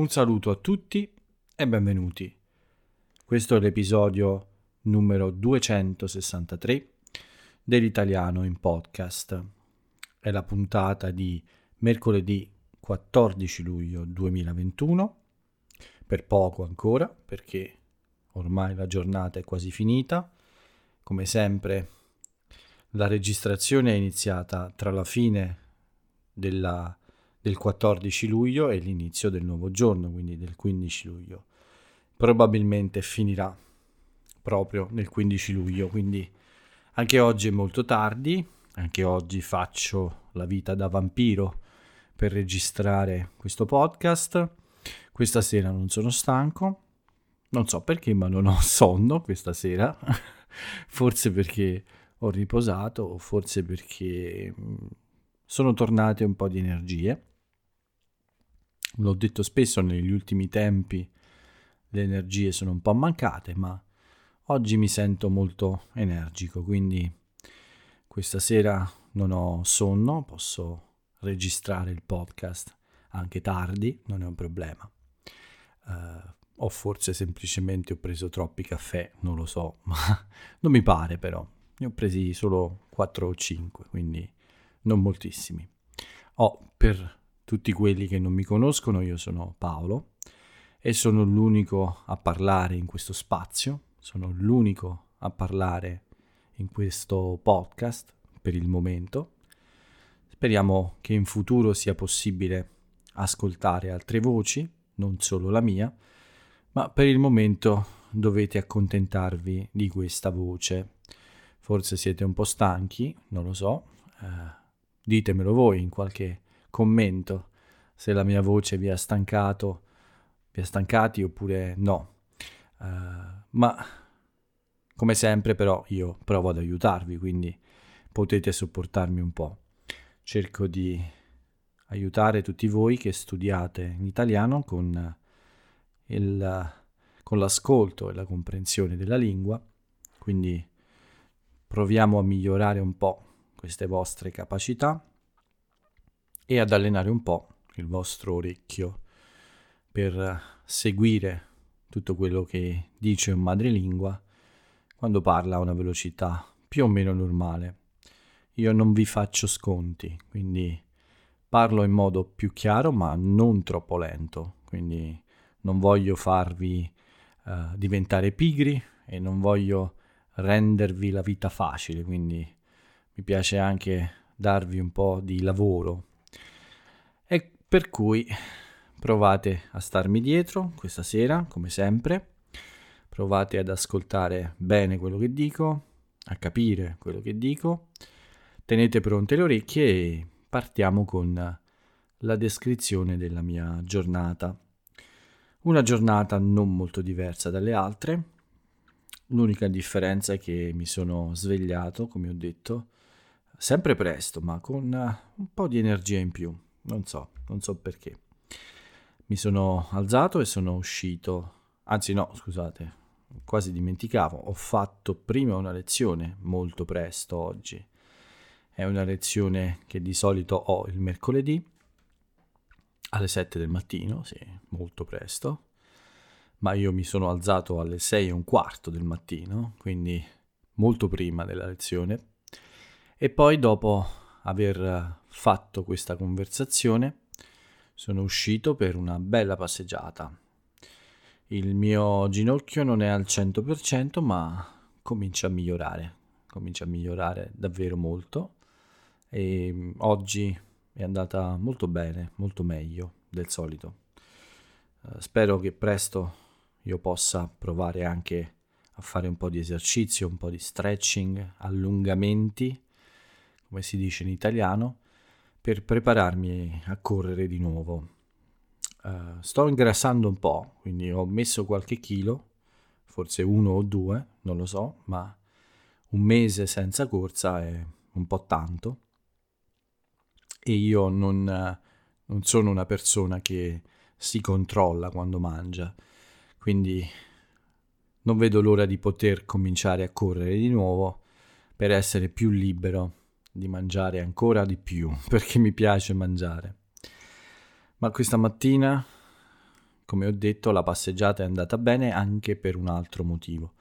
Un saluto a tutti e benvenuti. Questo è l'episodio numero 263 dell'italiano in podcast. È la puntata di mercoledì 14 luglio 2021. Per poco ancora, perché ormai la giornata è quasi finita. Come sempre, la registrazione è iniziata tra la fine della del 14 luglio e l'inizio del nuovo giorno, quindi del 15 luglio. Probabilmente finirà proprio nel 15 luglio, quindi anche oggi è molto tardi, anche oggi faccio la vita da vampiro per registrare questo podcast. Questa sera non sono stanco, non so perché, ma non ho sonno questa sera. forse perché ho riposato o forse perché mm, sono tornate un po' di energie l'ho detto spesso negli ultimi tempi, le energie sono un po' mancate, ma oggi mi sento molto energico, quindi questa sera non ho sonno, posso registrare il podcast anche tardi, non è un problema. Uh, o forse semplicemente ho preso troppi caffè, non lo so, ma non mi pare però. Ne ho presi solo 4 o 5, quindi non moltissimi. Ho per tutti quelli che non mi conoscono, io sono Paolo e sono l'unico a parlare in questo spazio, sono l'unico a parlare in questo podcast per il momento. Speriamo che in futuro sia possibile ascoltare altre voci, non solo la mia, ma per il momento dovete accontentarvi di questa voce. Forse siete un po' stanchi, non lo so, eh, ditemelo voi in qualche commento se la mia voce vi ha stancato, vi ha stancati oppure no. Uh, ma come sempre però io provo ad aiutarvi, quindi potete sopportarmi un po'. Cerco di aiutare tutti voi che studiate in italiano con, il, con l'ascolto e la comprensione della lingua, quindi proviamo a migliorare un po' queste vostre capacità e ad allenare un po' il vostro orecchio per seguire tutto quello che dice un madrelingua quando parla a una velocità più o meno normale. Io non vi faccio sconti, quindi parlo in modo più chiaro ma non troppo lento, quindi non voglio farvi uh, diventare pigri e non voglio rendervi la vita facile, quindi mi piace anche darvi un po' di lavoro per cui provate a starmi dietro questa sera, come sempre. Provate ad ascoltare bene quello che dico, a capire quello che dico. Tenete pronte le orecchie e partiamo con la descrizione della mia giornata. Una giornata non molto diversa dalle altre. L'unica differenza è che mi sono svegliato, come ho detto, sempre presto, ma con un po' di energia in più. Non so, non so perché. Mi sono alzato e sono uscito, anzi no, scusate, quasi dimenticavo, ho fatto prima una lezione molto presto oggi. È una lezione che di solito ho il mercoledì alle 7 del mattino, sì, molto presto, ma io mi sono alzato alle 6 e un quarto del mattino, quindi molto prima della lezione. E poi dopo aver fatto questa conversazione sono uscito per una bella passeggiata. Il mio ginocchio non è al 100%, ma comincia a migliorare, comincia a migliorare davvero molto e mm, oggi è andata molto bene, molto meglio del solito. Uh, spero che presto io possa provare anche a fare un po' di esercizio, un po' di stretching, allungamenti, come si dice in italiano, per prepararmi a correre di nuovo. Uh, sto ingrassando un po', quindi ho messo qualche chilo, forse uno o due, non lo so, ma un mese senza corsa è un po' tanto. E io non, non sono una persona che si controlla quando mangia, quindi non vedo l'ora di poter cominciare a correre di nuovo per essere più libero di mangiare ancora di più perché mi piace mangiare. Ma questa mattina come ho detto, la passeggiata è andata bene anche per un altro motivo.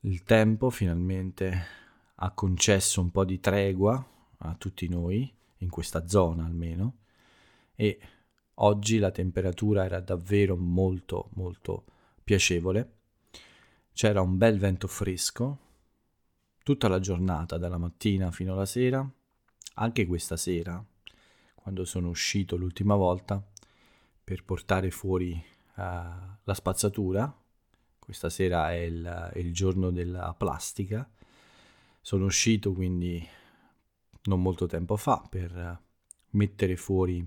Il tempo finalmente ha concesso un po' di tregua a tutti noi, in questa zona almeno, e oggi la temperatura era davvero molto molto piacevole. C'era un bel vento fresco tutta la giornata, dalla mattina fino alla sera, anche questa sera, quando sono uscito l'ultima volta per portare fuori uh, la spazzatura. Questa sera è il, il giorno della plastica. Sono uscito quindi non molto tempo fa per mettere fuori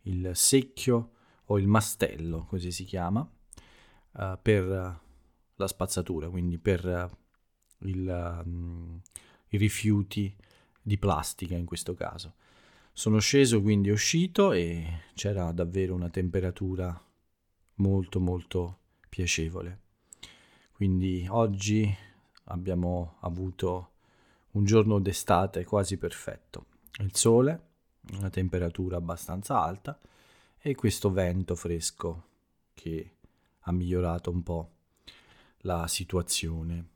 il secchio o il mastello, così si chiama, uh, per la spazzatura, quindi per il, um, i rifiuti di plastica in questo caso. Sono sceso quindi uscito e c'era davvero una temperatura molto molto piacevole. Quindi oggi abbiamo avuto un giorno d'estate quasi perfetto. Il sole, una temperatura abbastanza alta e questo vento fresco che ha migliorato un po' la situazione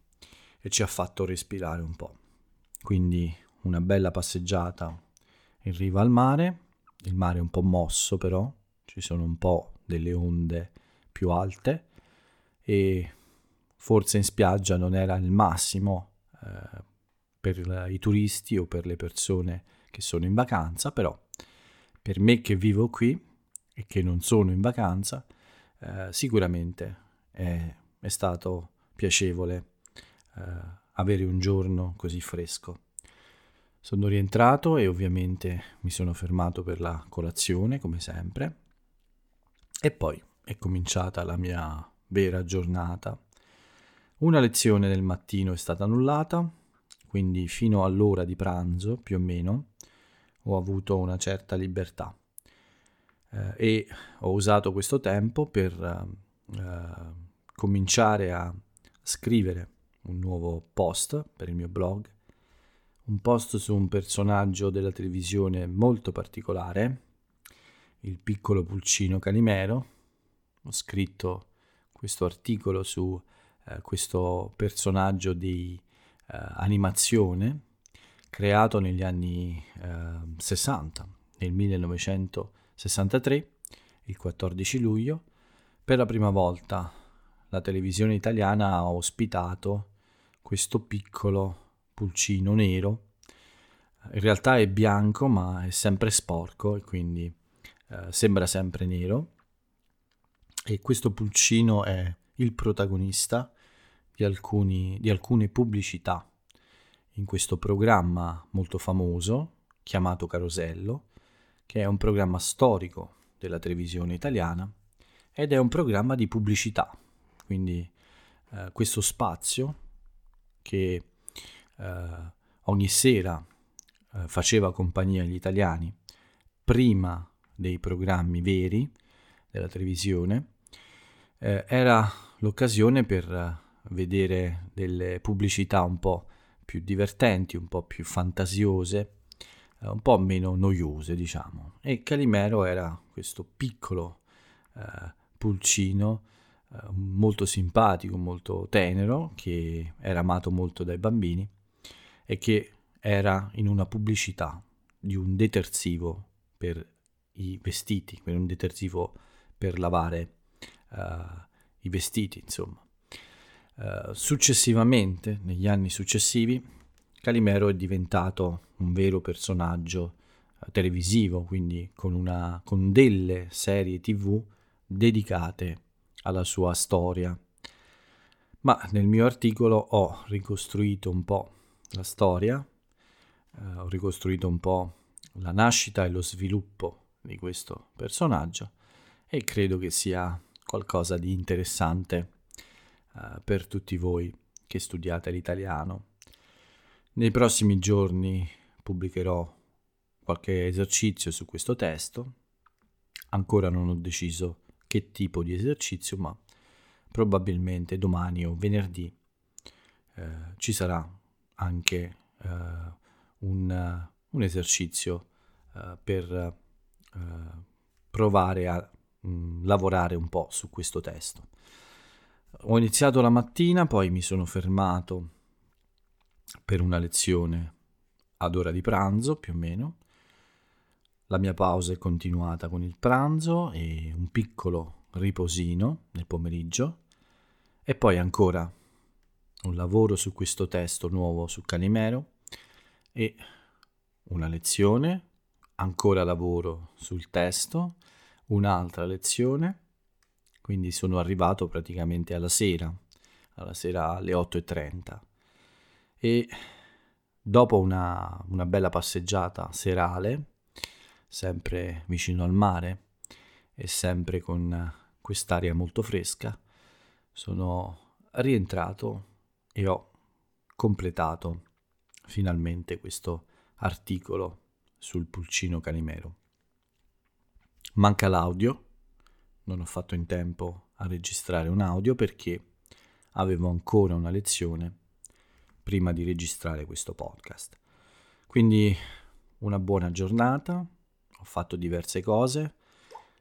e ci ha fatto respirare un po'. Quindi una bella passeggiata in riva al mare, il mare è un po' mosso però, ci sono un po' delle onde più alte. E forse in spiaggia non era il massimo eh, per i turisti o per le persone che sono in vacanza, però per me che vivo qui e che non sono in vacanza, eh, sicuramente è, è stato piacevole eh, avere un giorno così fresco. Sono rientrato e ovviamente mi sono fermato per la colazione, come sempre, e poi è cominciata la mia vera giornata. Una lezione del mattino è stata annullata, quindi fino all'ora di pranzo più o meno ho avuto una certa libertà eh, e ho usato questo tempo per eh, cominciare a scrivere un nuovo post per il mio blog, un post su un personaggio della televisione molto particolare, il piccolo pulcino Calimero. Ho scritto questo articolo su eh, questo personaggio di eh, animazione creato negli anni eh, 60, nel 1963, il 14 luglio, per la prima volta la televisione italiana ha ospitato questo piccolo pulcino nero. In realtà è bianco ma è sempre sporco e quindi eh, sembra sempre nero. E questo pulcino è il protagonista di, alcuni, di alcune pubblicità in questo programma molto famoso chiamato Carosello, che è un programma storico della televisione italiana ed è un programma di pubblicità quindi eh, questo spazio che eh, ogni sera eh, faceva compagnia agli italiani prima dei programmi veri della televisione, eh, era l'occasione per eh, vedere delle pubblicità un po' più divertenti, un po' più fantasiose, eh, un po' meno noiose, diciamo. E Calimero era questo piccolo eh, pulcino molto simpatico, molto tenero, che era amato molto dai bambini e che era in una pubblicità di un detersivo per i vestiti, per un detersivo per lavare uh, i vestiti, insomma. Uh, successivamente, negli anni successivi, Calimero è diventato un vero personaggio televisivo, quindi con, una, con delle serie tv dedicate alla sua storia. Ma nel mio articolo ho ricostruito un po' la storia, eh, ho ricostruito un po' la nascita e lo sviluppo di questo personaggio e credo che sia qualcosa di interessante eh, per tutti voi che studiate l'italiano. Nei prossimi giorni pubblicherò qualche esercizio su questo testo. Ancora non ho deciso che tipo di esercizio, ma probabilmente domani o venerdì eh, ci sarà anche eh, un, un, esercizio eh, per eh, provare a mh, mm, lavorare un po' su questo testo. Ho iniziato la mattina, poi mi sono fermato per una lezione ad ora di pranzo più o meno. La mia pausa è continuata con il pranzo e un piccolo riposino nel pomeriggio. E poi ancora un lavoro su questo testo nuovo su Calimero e una lezione, ancora lavoro sul testo, un'altra lezione, quindi sono arrivato praticamente alla sera, alla sera alle 8.30 e dopo una, una bella passeggiata serale, sempre vicino al mare e sempre con quest'aria molto fresca, sono rientrato e ho completato finalmente questo articolo sul pulcino calimero. Manca l'audio, non ho fatto in tempo a registrare un audio perché avevo ancora una lezione prima di registrare questo podcast. Quindi una buona giornata, ho fatto diverse cose,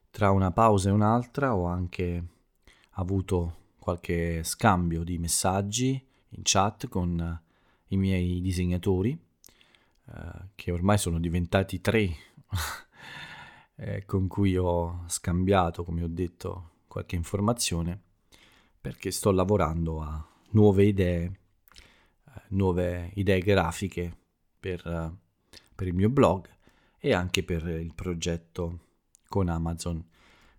tra una pausa e un'altra ho anche avuto qualche scambio di messaggi in chat con i miei disegnatori, eh, che ormai sono diventati tre, eh, con cui ho scambiato, come ho detto, qualche informazione, perché sto lavorando a nuove idee nuove idee grafiche per, per il mio blog e anche per il progetto con Amazon.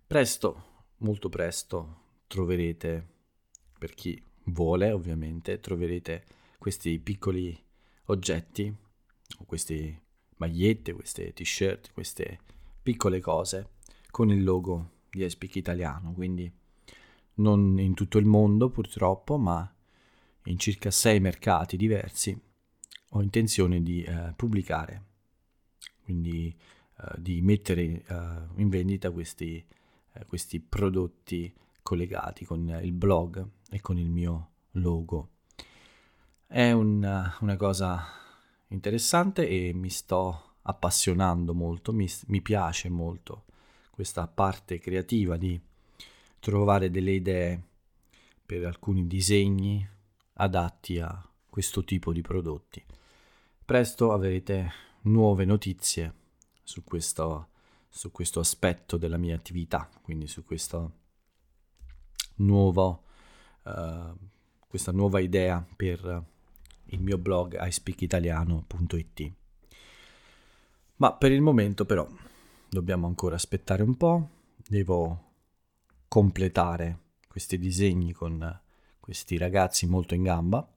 Presto, molto presto, troverete, per chi vuole ovviamente, troverete questi piccoli oggetti, queste magliette, queste t-shirt, queste piccole cose con il logo di Espic Italiano, quindi non in tutto il mondo purtroppo, ma in circa sei mercati diversi, ho intenzione di eh, pubblicare, quindi eh, di mettere eh, in vendita questi, eh, questi prodotti collegati con il blog e con il mio logo. È un, una cosa interessante e mi sto appassionando molto, mi, mi piace molto questa parte creativa di trovare delle idee per alcuni disegni, adatti a questo tipo di prodotti. Presto avrete nuove notizie su questo, su questo aspetto della mia attività, quindi su questo nuovo, uh, questa nuova idea per il mio blog ispeakitaliano.it. Ma per il momento però dobbiamo ancora aspettare un po', devo completare questi disegni con questi ragazzi molto in gamba,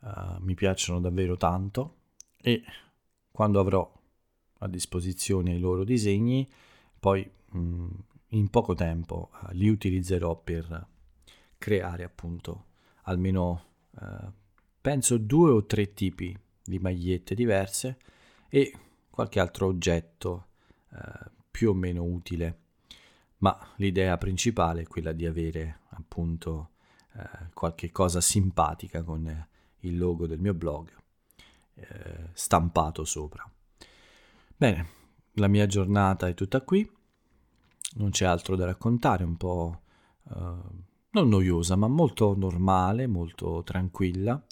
uh, mi piacciono davvero tanto e quando avrò a disposizione i loro disegni, poi mh, mm, in poco tempo uh, li utilizzerò per creare appunto almeno uh, penso due o tre tipi di magliette diverse e qualche altro oggetto più o meno utile. Ma l'idea principale è quella di avere appunto qualche cosa simpatica con il logo del mio blog eh, stampato sopra. Bene, la mia giornata è tutta qui, non c'è altro da raccontare, un po' eh, non noiosa, ma molto normale, molto tranquilla,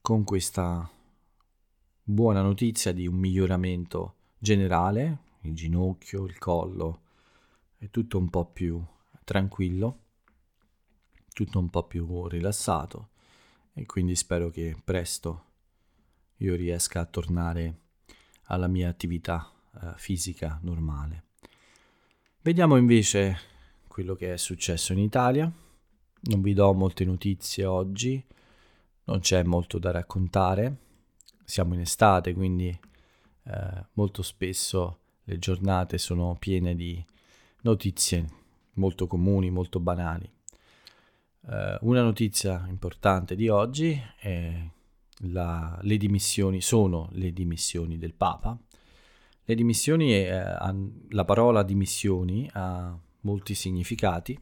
con questa buona notizia di un miglioramento generale, il ginocchio, il collo, è tutto un po' più tranquillo tutto un po' più rilassato e quindi spero che presto io riesca a tornare alla mia attività eh, fisica normale. Vediamo invece quello che è successo in Italia. Non vi do molte notizie oggi, non c'è molto da raccontare. Siamo in estate, quindi eh, molto spesso le giornate sono piene di notizie molto comuni, molto banali. Uh, una notizia importante di oggi è la, le dimissioni, sono le dimissioni del Papa. Le dimissioni, è, la parola dimissioni ha molti significati.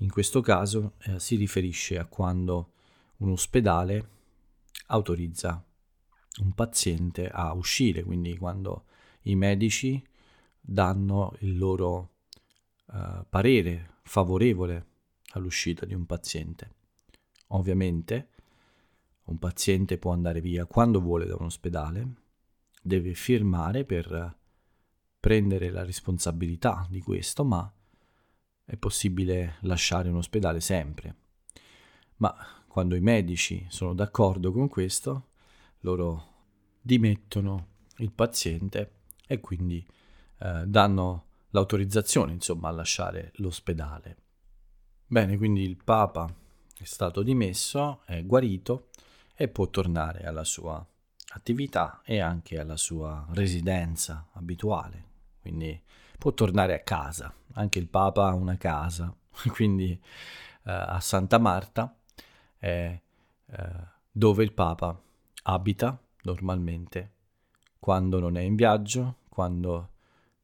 In questo caso eh, si riferisce a quando un ospedale autorizza un paziente a uscire, quindi quando i medici danno il loro uh, parere favorevole all'uscita di un paziente. Ovviamente un paziente può andare via quando vuole da un ospedale, deve firmare per prendere la responsabilità di questo, ma è possibile lasciare un ospedale sempre. Ma quando i medici sono d'accordo con questo, loro dimettono il paziente e quindi eh, danno l'autorizzazione, insomma, a lasciare l'ospedale. Bene, quindi il Papa è stato dimesso, è guarito e può tornare alla sua attività e anche alla sua residenza abituale. Quindi può tornare a casa. Anche il Papa ha una casa, quindi eh, a Santa Marta è eh, dove il Papa abita normalmente quando non è in viaggio, quando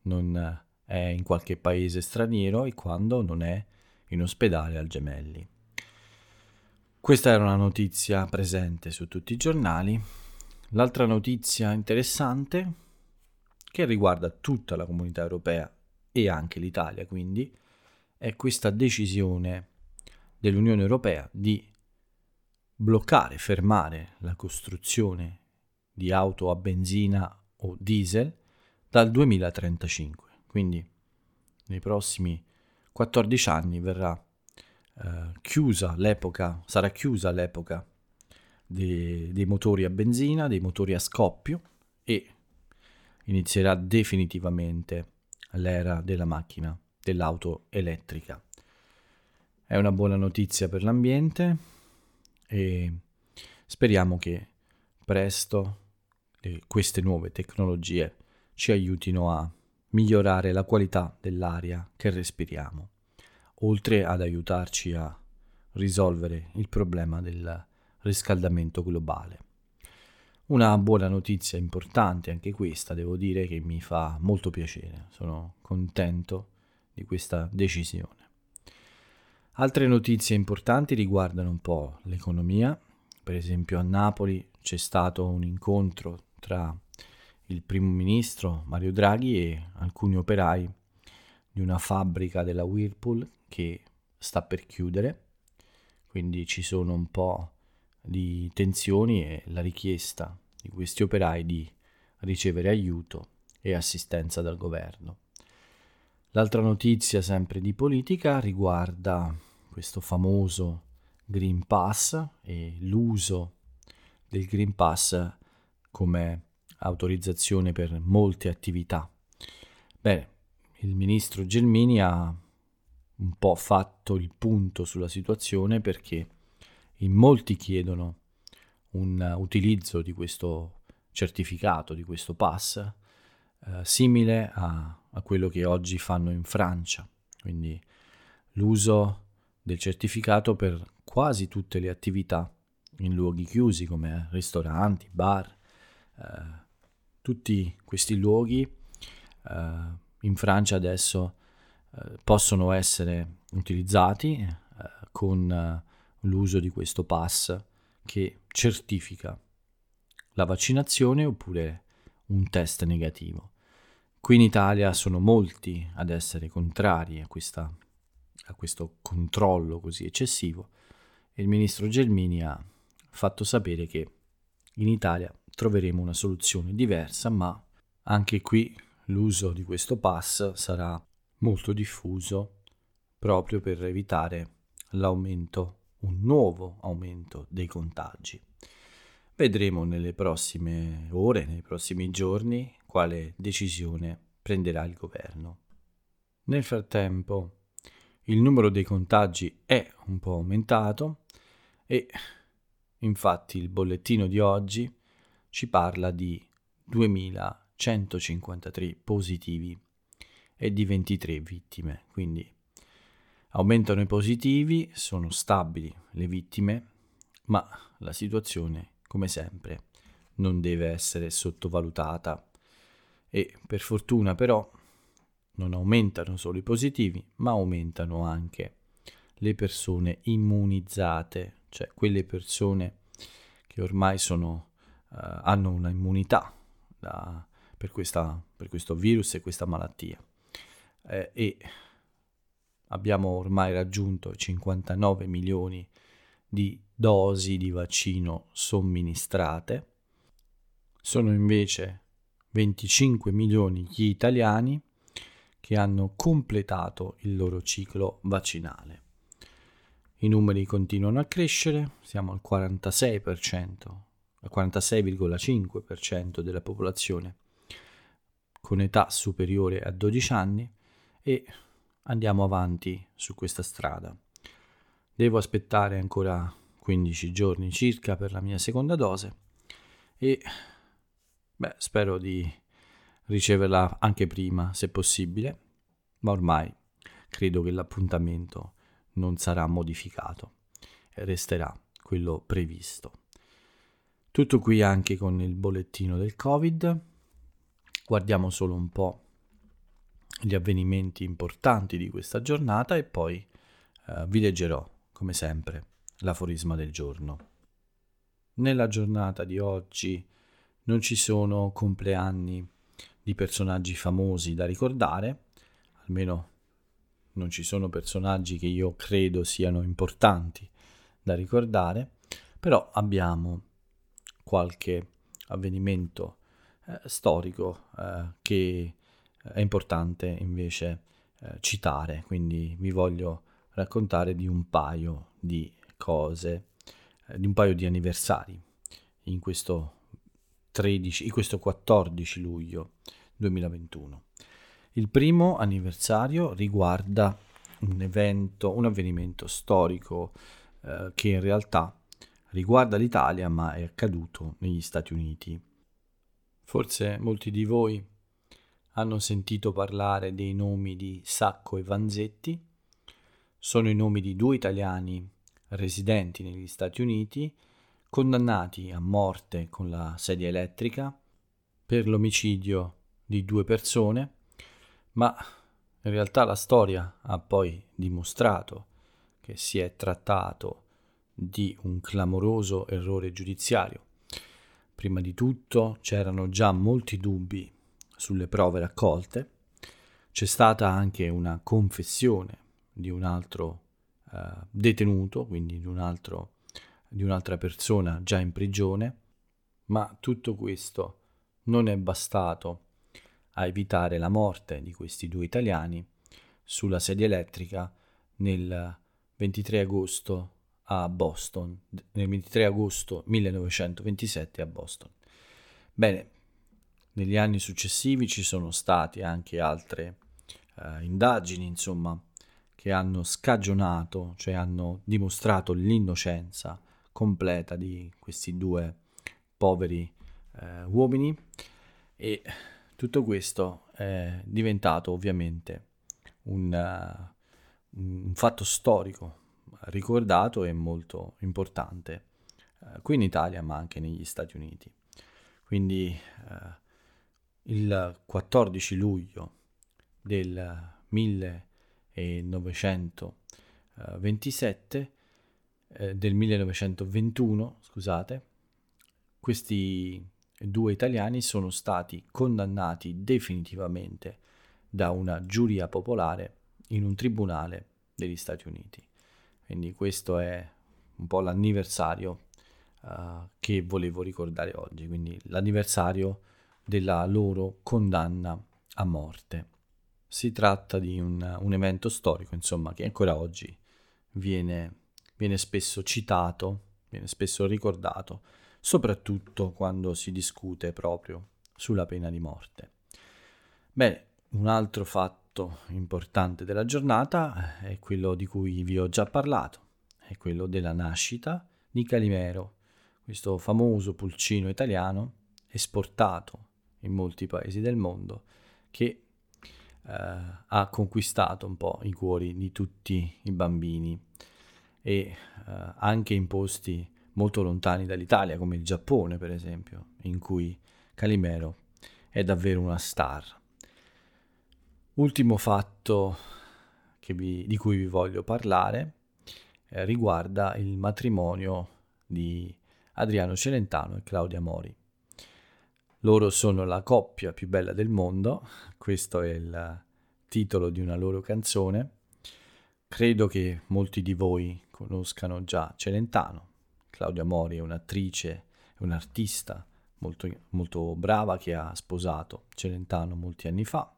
non è in qualche paese straniero e quando non è in ospedale al Gemelli. Questa era una notizia presente su tutti i giornali. L'altra notizia interessante, che riguarda tutta la comunità europea e anche l'Italia, quindi, è questa decisione dell'Unione Europea di bloccare, fermare la costruzione di auto a benzina o diesel dal 2035. Quindi nei prossimi 14 anni verrà eh, chiusa l'epoca, sarà chiusa l'epoca dei, dei motori a benzina, dei motori a scoppio e inizierà definitivamente l'era della macchina, dell'auto elettrica. È una buona notizia per l'ambiente e speriamo che presto queste nuove tecnologie ci aiutino a migliorare la qualità dell'aria che respiriamo, oltre ad aiutarci a risolvere il problema del riscaldamento globale. Una buona notizia importante anche questa, devo dire che mi fa molto piacere, sono contento di questa decisione. Altre notizie importanti riguardano un po' l'economia, per esempio a Napoli c'è stato un incontro tra il primo ministro Mario Draghi e alcuni operai di una fabbrica della Whirlpool che sta per chiudere, quindi ci sono un po' di tensioni e la richiesta di questi operai di ricevere aiuto e assistenza dal governo. L'altra notizia sempre di politica riguarda questo famoso Green Pass e l'uso del Green Pass come autorizzazione per molte attività. Beh, il ministro Gelmini ha un po' fatto il punto sulla situazione perché in molti chiedono un utilizzo di questo certificato, di questo pass, eh, simile a, a quello che oggi fanno in Francia, quindi l'uso del certificato per quasi tutte le attività in luoghi chiusi come ristoranti, bar, eh, tutti questi luoghi eh, in Francia adesso eh, possono essere utilizzati eh, con eh, l'uso di questo pass che certifica la vaccinazione oppure un test negativo. Qui in Italia sono molti ad essere contrari a, questa, a questo controllo così eccessivo e il ministro Gelmini ha fatto sapere che in Italia troveremo una soluzione diversa, ma anche qui l'uso di questo pass sarà molto diffuso proprio per evitare l'aumento, un nuovo aumento dei contagi. Vedremo nelle prossime ore, nei prossimi giorni, quale decisione prenderà il governo. Nel frattempo il numero dei contagi è un po' aumentato e infatti il bollettino di oggi ci parla di 2153 positivi e di 23 vittime, quindi aumentano i positivi, sono stabili le vittime, ma la situazione, come sempre, non deve essere sottovalutata e per fortuna però non aumentano solo i positivi, ma aumentano anche le persone immunizzate, cioè quelle persone che ormai sono eh, hanno una immunità da, per, questa, per, questo virus e questa malattia. Eh, e abbiamo ormai raggiunto 59 milioni di dosi di vaccino somministrate. Sono invece 25 milioni gli italiani che hanno completato il loro ciclo vaccinale. I numeri continuano a crescere, siamo al 46%, al 46,5% della popolazione con età superiore a 12 anni e andiamo avanti su questa strada. Devo aspettare ancora 15 giorni circa per la mia seconda dose e beh, spero di riceverla anche prima se possibile, ma ormai credo che l'appuntamento non sarà modificato resterà quello previsto. Tutto qui anche con il bollettino del Covid. Guardiamo solo un po' gli avvenimenti importanti di questa giornata e poi eh, vi leggerò, come sempre, l'aforisma del giorno. Nella giornata di oggi non ci sono compleanni di personaggi famosi da ricordare, almeno non ci sono personaggi che io credo siano importanti da ricordare, però abbiamo qualche avvenimento eh, storico eh, che è importante invece eh, citare, quindi vi voglio raccontare di un paio di cose, eh, di un paio di anniversari in questo 13, in questo 14 luglio 2021. Il primo anniversario riguarda un evento, un avvenimento storico eh, che in realtà riguarda l'Italia ma è accaduto negli Stati Uniti. Forse molti di voi hanno sentito parlare dei nomi di Sacco e Vanzetti. Sono i nomi di due italiani residenti negli Stati Uniti, condannati a morte con la sedia elettrica per l'omicidio di due persone, ma in realtà la storia ha poi dimostrato che si è trattato di un clamoroso errore giudiziario. Prima di tutto c'erano già molti dubbi sulle prove raccolte, c'è stata anche una confessione di un altro uh, detenuto, quindi di, un altro, di un'altra persona già in prigione, ma tutto questo non è bastato a evitare la morte di questi due italiani sulla sedia elettrica nel 23 agosto a Boston, nel 23 agosto 1927 a Boston. Bene, negli anni successivi ci sono state anche altre eh, indagini, insomma, che hanno scagionato, cioè hanno dimostrato l'innocenza completa di questi due poveri eh, uomini e tutto questo è diventato ovviamente un, uh, un fatto storico ricordato e molto importante uh, qui in Italia ma anche negli Stati Uniti. Quindi uh, il 14 luglio del 1927 eh, del 1921, scusate, questi due italiani sono stati condannati definitivamente da una giuria popolare in un tribunale degli Stati Uniti. Quindi questo è un po' l'anniversario uh, che volevo ricordare oggi, quindi l'anniversario della loro condanna a morte. Si tratta di un, un evento storico, insomma, che ancora oggi viene, viene spesso citato, viene spesso ricordato, soprattutto quando si discute proprio sulla pena di morte. Bene, un altro fatto importante della giornata è quello di cui vi ho già parlato, è quello della nascita di Calimero, questo famoso pulcino italiano esportato in molti paesi del mondo che eh, ha conquistato un po' i cuori di tutti i bambini e eh, anche in posti molto lontani dall'Italia come il Giappone per esempio in cui Calimero è davvero una star. Ultimo fatto vi, di cui vi voglio parlare eh, riguarda il matrimonio di Adriano Celentano e Claudia Mori. Loro sono la coppia più bella del mondo, questo è il titolo di una loro canzone. Credo che molti di voi conoscano già Celentano. Claudia Mori è un'attrice, è un'artista molto, molto brava che ha sposato Celentano molti anni fa,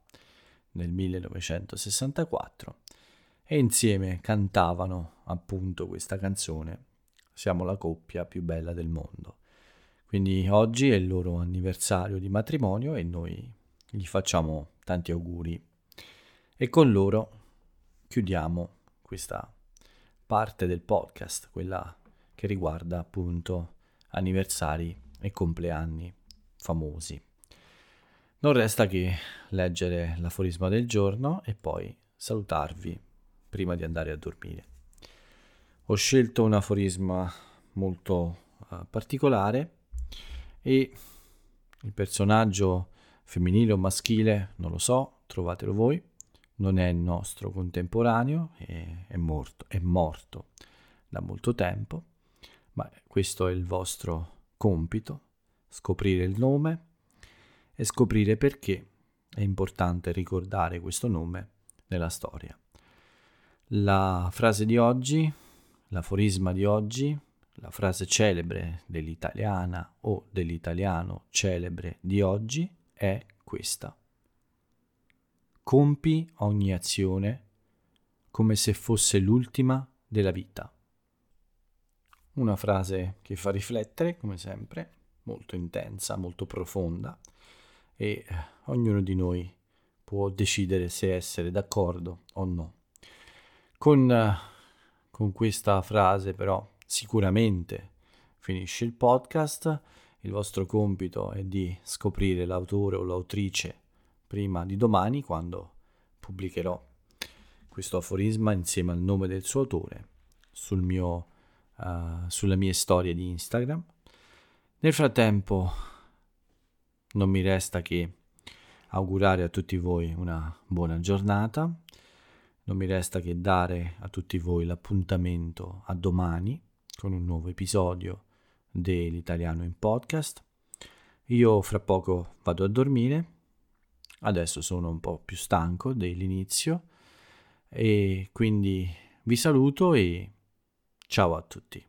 nel 1964, e insieme cantavano appunto questa canzone Siamo la coppia più bella del mondo. Quindi oggi è il loro anniversario di matrimonio e noi gli facciamo tanti auguri e con loro chiudiamo questa parte del podcast, quella che riguarda appunto anniversari e compleanni famosi. Non resta che leggere l'aforisma del giorno e poi salutarvi prima di andare a dormire. Ho scelto un aforisma molto uh, particolare e il personaggio femminile o maschile, non lo so, trovatelo voi non è il nostro contemporaneo, è, è, morto, è morto da molto tempo, ma questo è il vostro compito, scoprire il nome e scoprire perché è importante ricordare questo nome nella storia. La frase di oggi, l'aforisma di oggi, la frase celebre dell'italiana o dell'italiano celebre di oggi è questa compi ogni azione come se fosse l'ultima della vita. Una frase che fa riflettere, come sempre, molto intensa, molto profonda e eh, ognuno di noi può decidere se essere d'accordo o no. Con, eh, con questa frase però sicuramente finisce il podcast, il vostro compito è di scoprire l'autore o l'autrice prima di domani quando pubblicherò questo aforisma insieme al nome del suo autore sul mio, uh, sulle mie storie di Instagram. Nel frattempo non mi resta che augurare a tutti voi una buona giornata, non mi resta che dare a tutti voi l'appuntamento a domani con un nuovo episodio dell'italiano in podcast. Io fra poco vado a dormire Adesso sono un po' più stanco dell'inizio e quindi vi saluto e ciao a tutti.